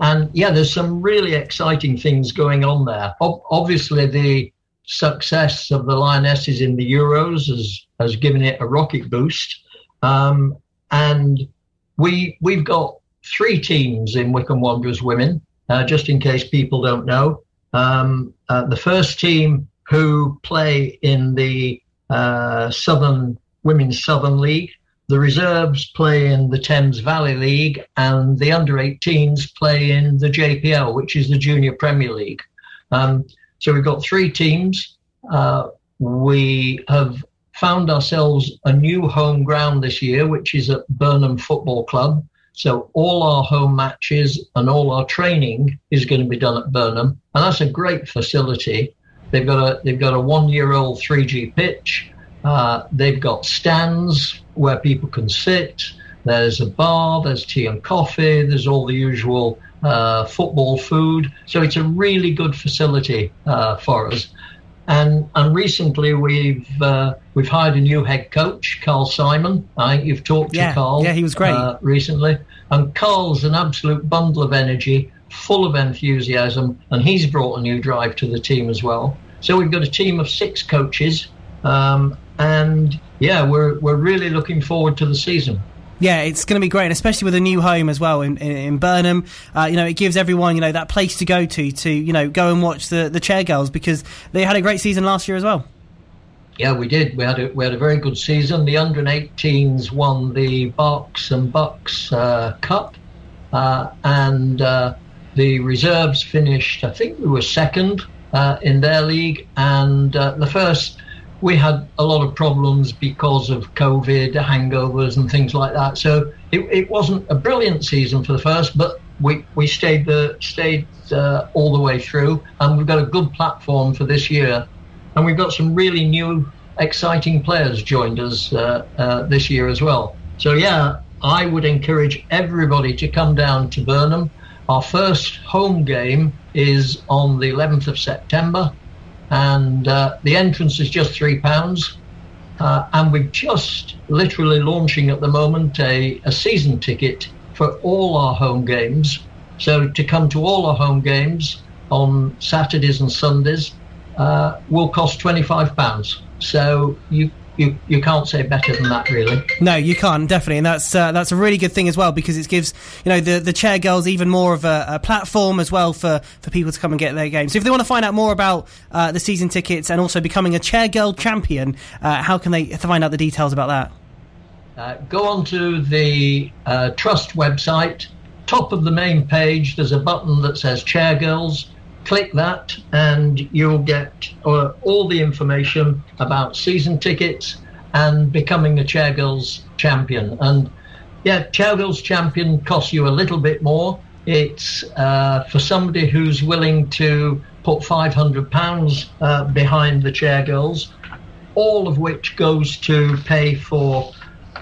And yeah, there's some really exciting things going on there. Obviously, the success of the Lionesses in the Euros has, has given it a rocket boost. Um, and we we've got three teams in Wycombe Wanderers women uh, just in case people don't know. Um, uh, the first team who play in the uh, Southern Women's Southern League, the reserves play in the Thames Valley League, and the under 18s play in the JPL, which is the Junior Premier League. Um, so we've got three teams. Uh, we have found ourselves a new home ground this year, which is at Burnham Football Club. So all our home matches and all our training is going to be done at Burnham, and that's a great facility. They've got a they've got a one year old 3G pitch. Uh, they've got stands where people can sit. There's a bar. There's tea and coffee. There's all the usual uh, football food. So it's a really good facility uh, for us. And and recently we've uh, we've hired a new head coach, Carl Simon. I think you've talked yeah, to Carl. Yeah, he was great uh, recently. And Carl's an absolute bundle of energy, full of enthusiasm, and he's brought a new drive to the team as well. So we've got a team of six coaches, um, and yeah, we're we're really looking forward to the season. Yeah, it's going to be great, especially with a new home as well in, in, in Burnham. Uh, you know, it gives everyone you know that place to go to to you know go and watch the the chair girls because they had a great season last year as well. Yeah, we did. We had a, we had a very good season. The under 18s won the Berks and Bucks uh, Cup, uh, and uh, the reserves finished. I think we were second uh, in their league, and uh, the first we had a lot of problems because of COVID, hangovers, and things like that. So it, it wasn't a brilliant season for the first, but we we stayed the stayed uh, all the way through, and we've got a good platform for this year, and we've got some really new, exciting players joined us uh, uh, this year as well. So yeah, I would encourage everybody to come down to Burnham. Our first home game is on the 11th of September and uh, the entrance is just three pounds. Uh, and we're just literally launching at the moment a, a season ticket for all our home games. So to come to all our home games on Saturdays and Sundays uh, will cost twenty five pounds. So you you you can't say better than that, really. No, you can't definitely, and that's uh, that's a really good thing as well because it gives you know the the chair girls even more of a, a, platform as well for for people to come and get their game. So if they want to find out more about uh, the season tickets and also becoming a chair girl champion, uh, how can they find out the details about that? Uh, go on to the uh, trust website. Top of the main page, there's a button that says chair girls click that and you'll get uh, all the information about season tickets and becoming a Chairgirls champion. And yeah, Chairgirls champion costs you a little bit more. It's uh, for somebody who's willing to put £500 uh, behind the Chairgirls, all of which goes to pay for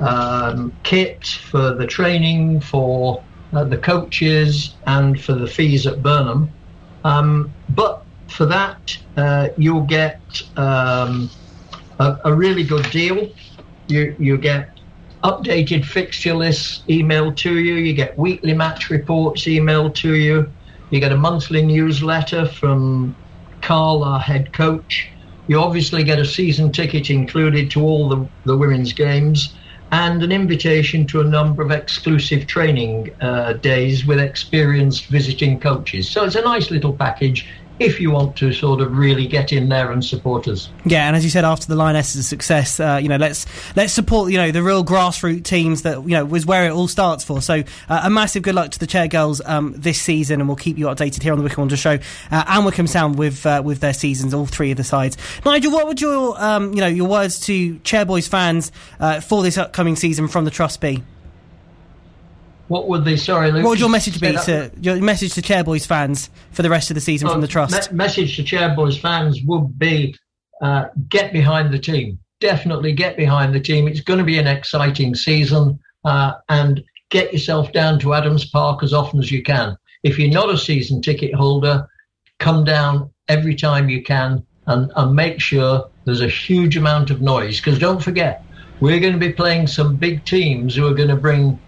um, kit, for the training, for uh, the coaches, and for the fees at Burnham. Um, but for that, uh, you'll get um, a, a, really good deal. You you get updated fixture lists emailed to you. You get weekly match reports emailed to you. You get a monthly newsletter from Carl, our head coach. You obviously get a season ticket included to all the, the women's games and an invitation to a number of exclusive training uh, days with experienced visiting coaches. So it's a nice little package if you want to sort of really get in there and support us. Yeah, and as you said, after the Lionesses' success, uh, you know, let's let's support you know the real grassroots teams that you know was where it all starts for. So uh, a massive good luck to the Chair Girls um, this season, and we'll keep you updated here on the Wycombe Wanderers show uh, and Wycombe Sound with uh, with their seasons, all three of the sides. Nigel, what would your um, you know your words to Chair Boys fans uh, for this upcoming season from the Trust be? What would they? Sorry, Luke, What would your message be to your message to Chairboys fans for the rest of the season from the trust? Me- message to Chairboys fans would be uh, get behind the team. Definitely get behind the team. It's going to be an exciting season uh, and get yourself down to Adams Park as often as you can. If you're not a season ticket holder, come down every time you can and, and make sure there's a huge amount of noise. Because don't forget, we're going to be playing some big teams who are going to bring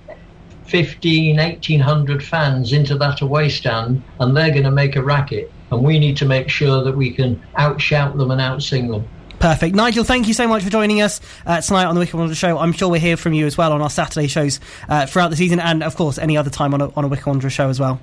15, 1800 fans into that away stand and they're going to make a racket. And we need to make sure that we can outshout them and outsing them. Perfect. Nigel, thank you so much for joining us uh, tonight on the Wycombe Wanderer show. I'm sure we'll hear from you as well on our Saturday shows uh, throughout the season and, of course, any other time on a, on a Wycombe Wanderer show as well.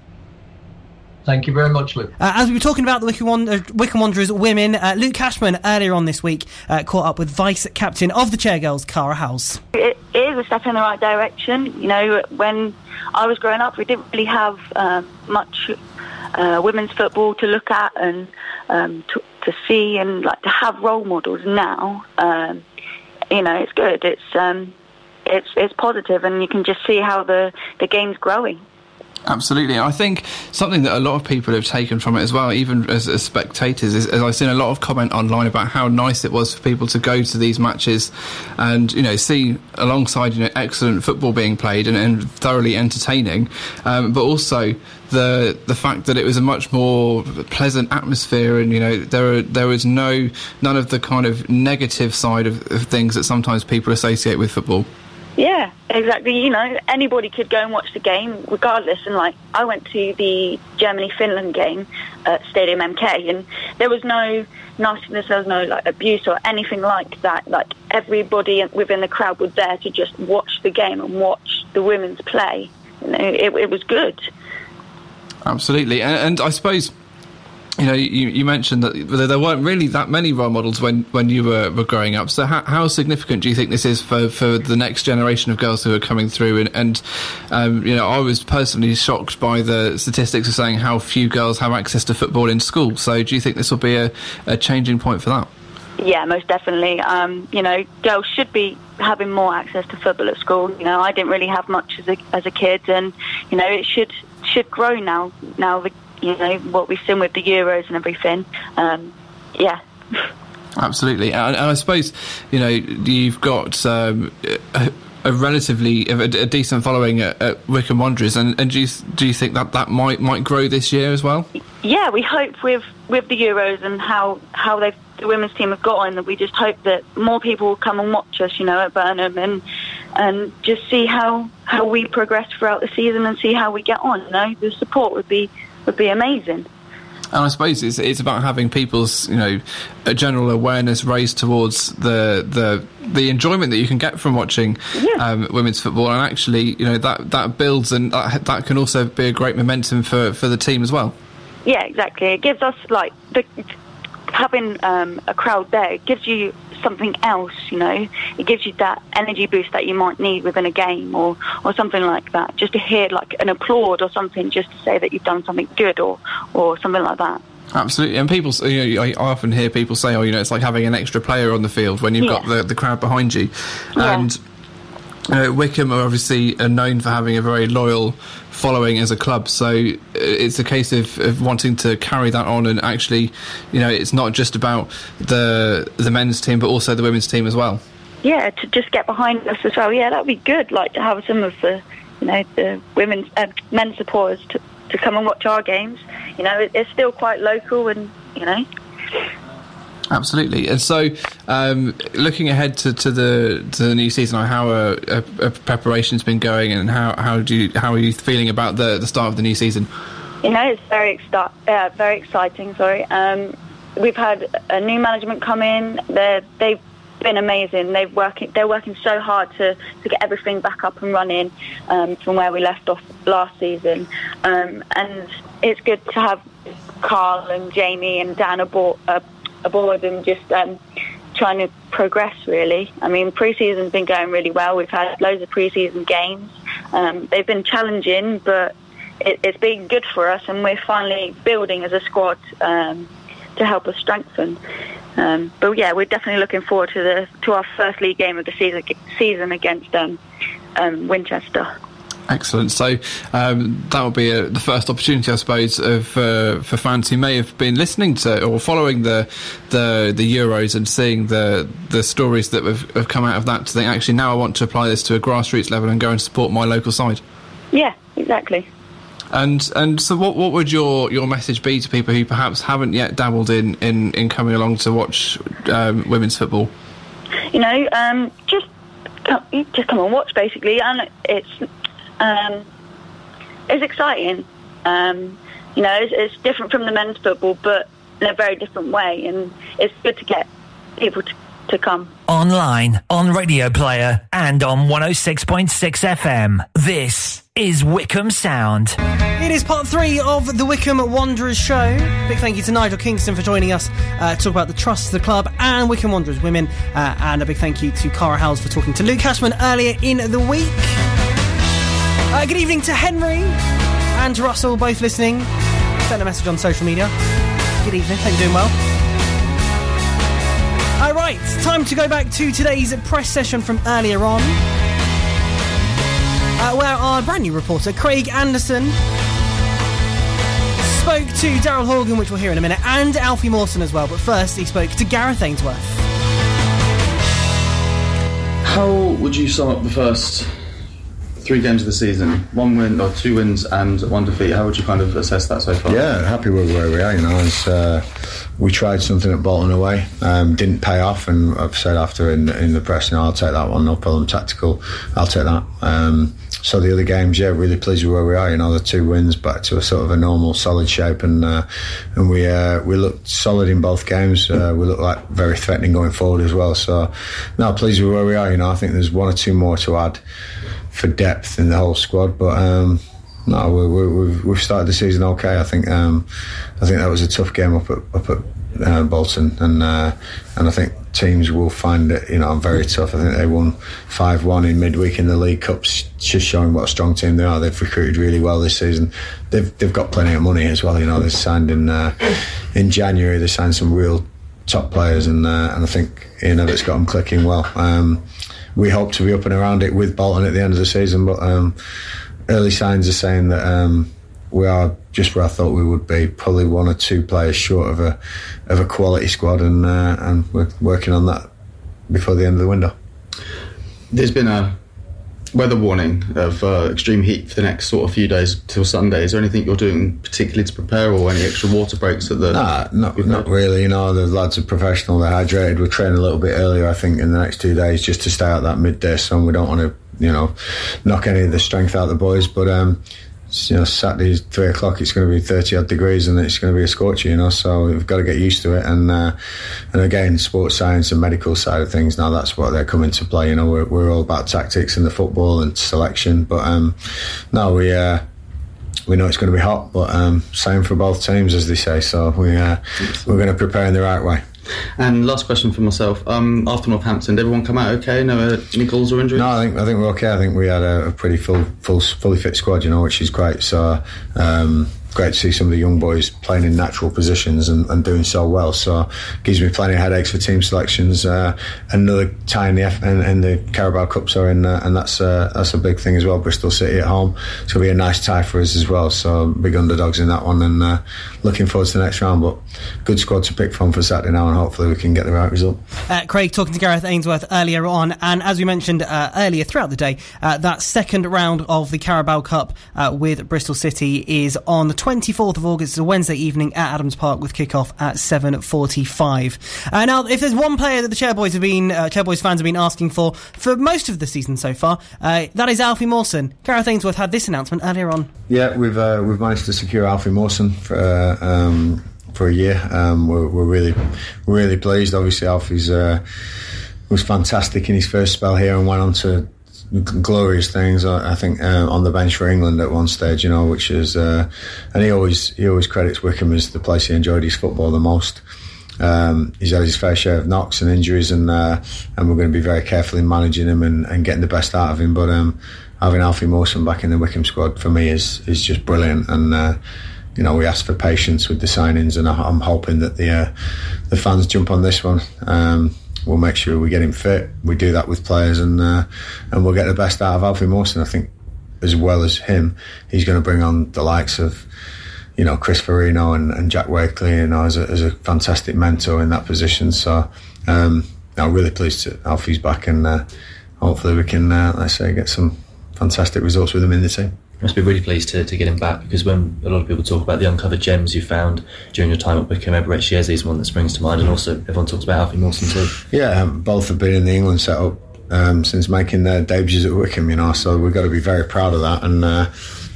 Thank you very much, Luke. Uh, as we were talking about the Wycombe, Wander- Wycombe Wanderers women, uh, Luke Hashman earlier on this week uh, caught up with Vice Captain of the Chair Girls, Kara Howes. It is a step in the right direction. You know, when I was growing up, we didn't really have um, much uh, women's football to look at and um, to, to see, and like to have role models now. Um, you know, it's good. It's um, it's it's positive, and you can just see how the the game's growing. Absolutely. I think something that a lot of people have taken from it as well, even as, as spectators, is, I've seen a lot of comment online about how nice it was for people to go to these matches and, you know, see alongside, you know, excellent football being played and, and thoroughly entertaining, um, but also the the fact that it was a much more pleasant atmosphere and, you know, there there was no, none of the kind of negative side of, of things that sometimes people associate with football. Yeah, exactly. You know, anybody could go and watch the game regardless. And like, I went to the Germany Finland game at Stadium MK, and there was no nastiness, there was no like abuse or anything like that. Like, everybody within the crowd was there to just watch the game and watch the women's play. You know, it, it was good. Absolutely, and, and I suppose you know you, you mentioned that there weren't really that many role models when, when you were, were growing up. So how, how significant do you think this is for, for the next generation of girls who are coming through? And, and um, you know, I was personally shocked by the statistics of saying how few girls have access to football in school. So do you think this will be a, a changing point for that? Yeah, most definitely. Um, you know, girls should be having more access to football at school. You know, I didn't really have much as a as a kid, and you know, it should should grow now. Now you know what we've seen with the Euros and everything. Um, yeah. Absolutely, and, and I suppose you know you've got um, a, a relatively a, a decent following at, at Wycombe Wanderers, and, and do you do you think that that might might grow this year as well? Yeah, we hope with with the Euros and how how the women's team have got on that we just hope that more people will come and watch us, you know, at Burnham and and just see how how we progress throughout the season and see how we get on. You know, the support would be would be amazing. And I suppose it's it's about having people's you know a general awareness raised towards the the the enjoyment that you can get from watching um, women's football, and actually you know that that builds and that, that can also be a great momentum for for the team as well. Yeah, exactly. It gives us like the having um, a crowd there. Gives you something else. You know, it gives you that energy boost that you might need within a game or or something like that. Just to hear like an applaud or something, just to say that you've done something good or or something like that. Absolutely, and people, you know, I often hear people say, "Oh, you know, it's like having an extra player on the field when you've got the, the crowd behind you." Yeah. Uh, Wycombe are obviously are known for having a very loyal following as a club, so uh, it's a case of, of wanting to carry that on, and actually, you know, it's not just about the the men's team, but also the women's team as well. Yeah, to just get behind us as well. Yeah, that'd be good. Like to have some of the, you know, the women's men's supporters to to come and watch our games. You know, it, it's still quite local, and you know, Absolutely, and so um, looking ahead to, to the to the new season, how uh, preparation's been going, and how how do you, how are you feeling about the the start of the new season? You know, it's very exci- uh, very exciting. Sorry, um, we've had a new management come in. They're, they've been amazing. They've working. They're working so hard to, to get everything back up and running um, from where we left off last season. Um, and it's good to have Carl and Jamie and Dan aboard, uh, aboard and just um, trying to progress. Really, I mean, pre-season's been going really well. We've had loads of pre-season games. Um, they've been challenging, but it, it's been good for us, and we're finally building as a squad um, to help us strengthen. Um, but yeah, we're definitely looking forward to the to our first league game of the season season against um, um, Winchester. Excellent. So um, that will be a, the first opportunity, I suppose, of uh, for fans who may have been listening to or following the the, the Euros and seeing the the stories that have, have come out of that to think actually now I want to apply this to a grassroots level and go and support my local side. Yeah, exactly. And and so what what would your, your message be to people who perhaps haven't yet dabbled in, in, in coming along to watch um, women's football? You know, um, just come, just come and watch basically, and it's um, it's exciting. Um, you know, it's, it's different from the men's football, but in a very different way, and it's good to get people to, to come. Online, on Radio Player, and on 106.6 FM. This is Wycombe Sound. It is part three of the Wycombe Wanderers show. Big thank you to Nigel Kingston for joining us uh, to talk about the trust, of the club, and Wycombe Wanderers women. Uh, and a big thank you to Kara Howes for talking to Luke Hashman earlier in the week. Uh, good evening to Henry and Russell, both listening. Send a message on social media. Good evening, hope you're doing well. All right, time to go back to today's press session from earlier on, uh, where our brand new reporter, Craig Anderson, spoke to Daryl Horgan, which we'll hear in a minute, and Alfie Mawson as well. But first, he spoke to Gareth Ainsworth. How would you sum up the first three games of the season? One win or two wins and one defeat. How would you kind of assess that so far? Yeah, happy with where we are. You know, as uh, we tried something at Bolton away, um, didn't pay off, and I've said after in in the press, you know, I'll take that one, no problem. Tactical, I'll take that. Um, so the other games, yeah, really pleased with where we are. You know, the two wins back to a sort of a normal, solid shape, and uh, and we uh, we looked solid in both games. Uh, we look like very threatening going forward as well. So, no, pleased with where we are. You know, I think there's one or two more to add for depth in the whole squad, but. Um, no, we, we, we've, we've started the season okay. I think um, I think that was a tough game up at up at uh, Bolton, and uh, and I think teams will find it you know very tough. I think they won five one in midweek in the League Cups, just showing what a strong team they are. They've recruited really well this season. They've they've got plenty of money as well. You know, they signed in uh, in January. They signed some real top players, and uh, and I think you know that's got them clicking well. Um, we hope to be up and around it with Bolton at the end of the season, but um, early signs are saying that um, we are just where I thought we would be. Probably one or two players short of a of a quality squad, and uh, and we're working on that before the end of the window. There's been a weather warning of uh, extreme heat for the next sort of few days till Sunday. Is there anything you're doing particularly to prepare, or any extra water breaks at the? Nah, not not really. You know, the lads are professional. They're hydrated. We're training a little bit earlier, I think, in the next two days, just to stay out that midday sun. We don't want to, you know, knock any of the strength out of the boys, but. um you know, Saturday three o'clock. It's going to be thirty odd degrees, and it's going to be a scorcher. You know, so we've got to get used to it. And uh, and again, sports science and medical side of things. Now that's what they're coming to play. You know, we're, we're all about tactics in the football and selection. But um, no, we. Uh, we know it's going to be hot, but um, same for both teams, as they say. So we uh, we're going to prepare in the right way. And last question for myself. Um, after Northampton, did everyone come out okay? No uh, any goals or injuries? No, I think I think we're okay. I think we had a, pretty full, full, fully fit squad, you know, which is great. So um, great to see some of the young boys playing in natural positions and, and doing so well. So gives me plenty of headaches for team selections. Uh, another tie in the F- in, in the Carabao Cup, sorry, and, uh, and that's uh, that's a big thing as well. Bristol City at home, it's gonna be a nice tie for us as well. So big underdogs in that one, and uh, looking forward to the next round. But good squad to pick from for Saturday now, and hopefully we can get the right result. Uh, Craig talking to Gareth Ainsworth earlier on, and as we mentioned uh, earlier throughout the day, that second round of the Carabao Cup with Bristol City is on the 24th of August, a Wednesday evening at Adams Park with kick-off at 7.45. Uh, now, if there's one player that the Chairboys have been, uh, Chairboys fans have been asking for for most of the season so far, uh, that is Alfie Mawson. Gareth Ainsworth had this announcement earlier on. Yeah, we've uh, we've managed to secure Alfie Mawson for. Uh, um, for a year, um, we're, we're, really, really pleased. Obviously, Alfie's uh, was fantastic in his first spell here and went on to glorious things. I, I think uh, on the bench for England at one stage, you know, which is, uh, and he always he always credits Wycombe as the place he enjoyed his football the most. Um, he's had his fair share of knocks and injuries, and uh, and we're going to be very careful in managing him and, and getting the best out of him. But um, having Alfie Mawson back in the Wycombe squad for me is is just brilliant, and uh, you know we asked for patience with the signings, and I, am hoping that the uh, the fans jump on this one. Um, we'll make sure we get him fit. We do that with players, and uh, and we'll get the best out of Alfie Mawson. I think as well as him, he's going to bring on the likes of you know Chris Forino and, and Jack Wakely, you know, as a, as a fantastic mentor in that position. So um, I'm really pleased that Alfie's back, and uh, hopefully we can, uh, let's say, get some fantastic results with him in the team. Must be really pleased to, to get him back because when a lot of people talk about the uncovered gems you found during your time at Wycombe, Eberechi Eze is one that springs to mind, and also everyone talks about Alfie Mawson too. Yeah, um, both have been in the England setup um, since making their debuts at Wycombe, you know, so we've got to be very proud of that. And uh,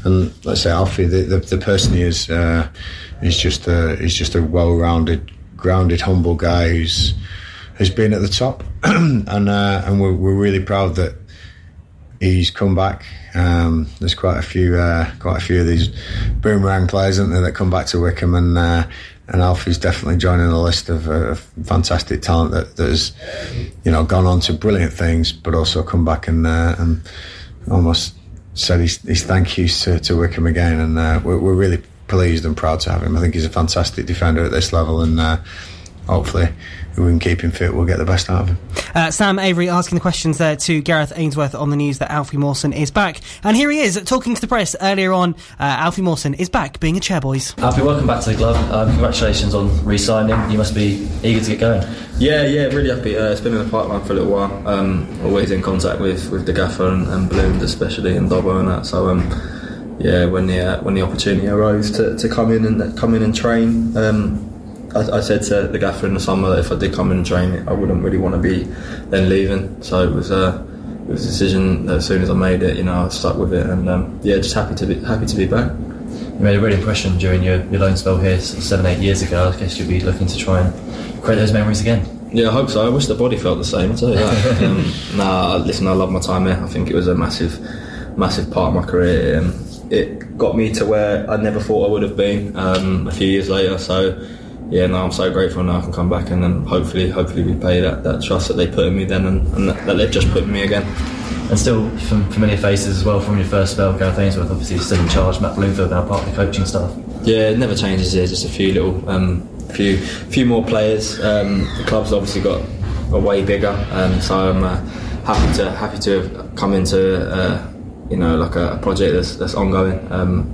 and let's say Alfie, the, the, the person he is, uh, is just a, he's just a well-rounded, grounded, humble guy who's who's been at the top, and uh, and we're, we're really proud that he's come back. Um, there's quite a few, uh, quite a few of these boomerang players, aren't there, that come back to Wycombe, and uh, and Alfie's definitely joining the list of, uh, of fantastic talent that, that has, you know, gone on to brilliant things, but also come back and uh, and almost said his, his thank yous to, to Wycombe again, and uh, we're, we're really pleased and proud to have him. I think he's a fantastic defender at this level, and uh, hopefully if we can keep him fit, we'll get the best out of him. Uh, Sam Avery asking the questions there to Gareth Ainsworth on the news that Alfie Mawson is back. And here he is talking to the press earlier on. Uh, Alfie Mawson is back being a chairboys. Alfie, welcome back to the club. Um, congratulations on re signing. You must be eager to get going. Yeah, yeah, really happy. Uh, it's been in the pipeline for a little while. Um, always in contact with, with the gaffer and, and Blooms, especially, and Dobbo and that. So, um, yeah, when the uh, when the opportunity arose to, to come in and come in and train, um, I, I, said to the gaffer in the summer that if I did come and train, it, I wouldn't really want to be then leaving. So it was a it was a decision that as soon as I made it, you know, I stuck with it, and um, yeah, just happy to be happy to be back. You made a real impression during your, your loan spell here seven eight years ago. I guess you'll be looking to try and create those memories again. Yeah, I hope so. I wish the body felt the same. I tell you that. um, nah, listen, I love my time here. I think it was a massive, massive part of my career. and it got me to where I never thought I would have been um, a few years later. So yeah, no, I'm so grateful now I can come back and then hopefully, hopefully repay that, that trust that they put in me then and, and that, that, they've just put in me again. And still from familiar faces as well from your first spell, Gareth Ainsworth obviously still in charge, Matt Bloomfield now part of the coaching staff. Yeah, it never changes here, just a few little, um, few, few more players. Um, the club's obviously got a way bigger, um, so I'm uh, happy to happy to have come into uh, you know like a, a, project that's, that's ongoing. Um,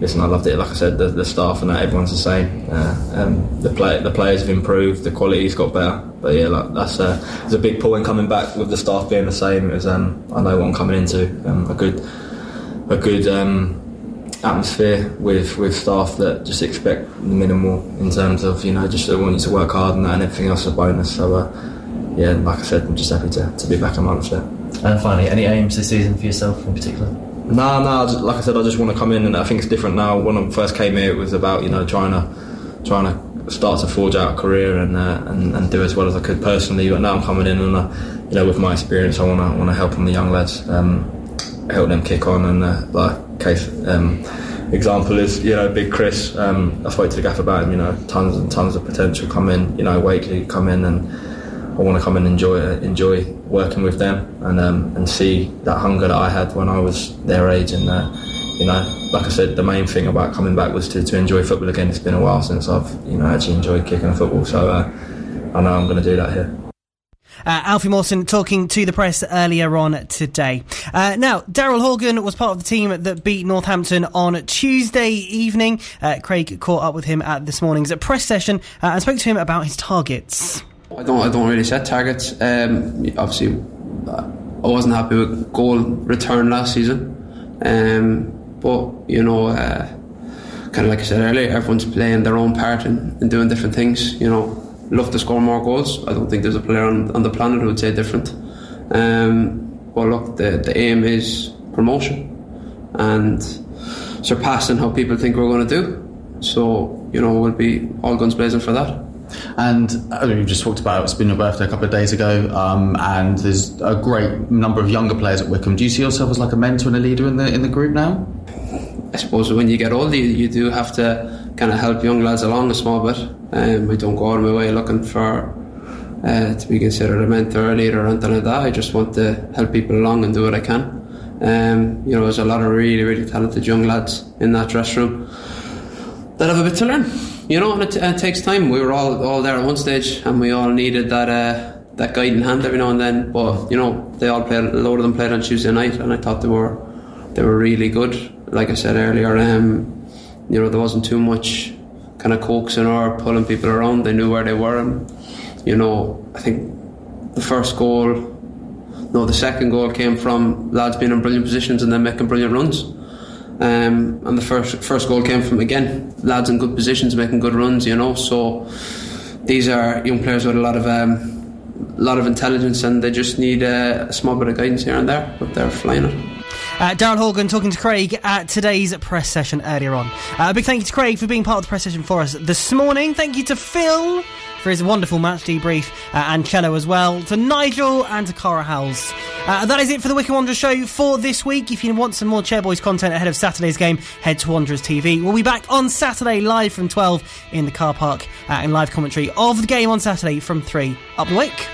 listen, I loved it. Like I said, the, the staff and that everyone's the same. Uh, um, the play, the players have improved, the quality's got better. But yeah, like that's uh, there's a big in coming back with the staff being the same. Was um, I know what I'm coming into. Um, a good, a good um, atmosphere with with staff that just expect the minimal in terms of you know just they want you to work hard and that and everything else is a bonus. So uh, yeah, like I said, I'm just happy to, to be back amongst it. And finally, any aims this season for yourself in particular? No, no. Like I said, I just want to come in, and I think it's different now. When I first came here, it was about you know trying to trying to start to forge out a career and uh, and, and do as well as I could personally. But now I'm coming in, and uh, you know with my experience, I want to want to help on the young lads, um, help them kick on, and uh, like case. Um, example is you know Big Chris. Um, I spoke to the gaff about him. You know, tons and tons of potential come in. You know, Wakely come in and I want to come and enjoy enjoy working with them and um, and see that hunger that I had when I was their age and uh, you know like I said the main thing about coming back was to, to enjoy football again it's been a while since I've you know actually enjoyed kicking a football so uh, I know I'm going to do that here uh, Alfie Mawson talking to the press earlier on today. Uh, now, Daryl Horgan was part of the team that beat Northampton on Tuesday evening. Uh, Craig caught up with him at this morning's press session uh, and spoke to him about his targets. I don't. I don't really set targets. Um, obviously, I wasn't happy with goal return last season. Um, but you know, uh, kind of like I said earlier, everyone's playing their own part and, and doing different things. You know, love to score more goals. I don't think there's a player on, on the planet who would say different. Um, well, look, the the aim is promotion and surpassing how people think we're going to do. So you know, we'll be all guns blazing for that. And I mean, you just talked about it, it's been your birthday a couple of days ago, um, and there's a great number of younger players at Wycombe. Do you see yourself as like a mentor and a leader in the in the group now? I suppose when you get older, you, do have to kind of help young lads along a small bit. Um, I don't go out of my way looking for uh, to be considered a mentor or a leader or anything like that. I just want to help people along and do what I can. Um, you know, there's a lot of really, really talented young lads in that dressing room that have a bit to learn you know, and it, it, takes time. We were all all there at one stage, and we all needed that uh, that guiding hand every now and then. But you know, they all played. A lot of them played on Tuesday night, and I thought they were they were really good. Like I said earlier, um, you know there wasn't too much kind of coaxing or pulling people around. They knew where they were, and you know I think the first goal, no, the second goal came from lads being in brilliant positions and then making brilliant runs. Um, and the first first goal came from again lads in good positions making good runs. You know, so these are young players with a lot of um, lot of intelligence, and they just need uh, a small bit of guidance here and there, but they're flying it. Uh, Daryl Horgan talking to Craig at today's press session earlier on. Uh, a big thank you to Craig for being part of the press session for us this morning. Thank you to Phil for his wonderful match debrief uh, and Chelo as well, to Nigel and to Kara Howells. Uh, that is it for the Wycombe Wanderers show for this week. If you want some more Chairboys content ahead of Saturday's game, head to Wanderers TV. We'll be back on Saturday live from 12 in the car park uh, in live commentary of the game on Saturday from 3 up the Wick.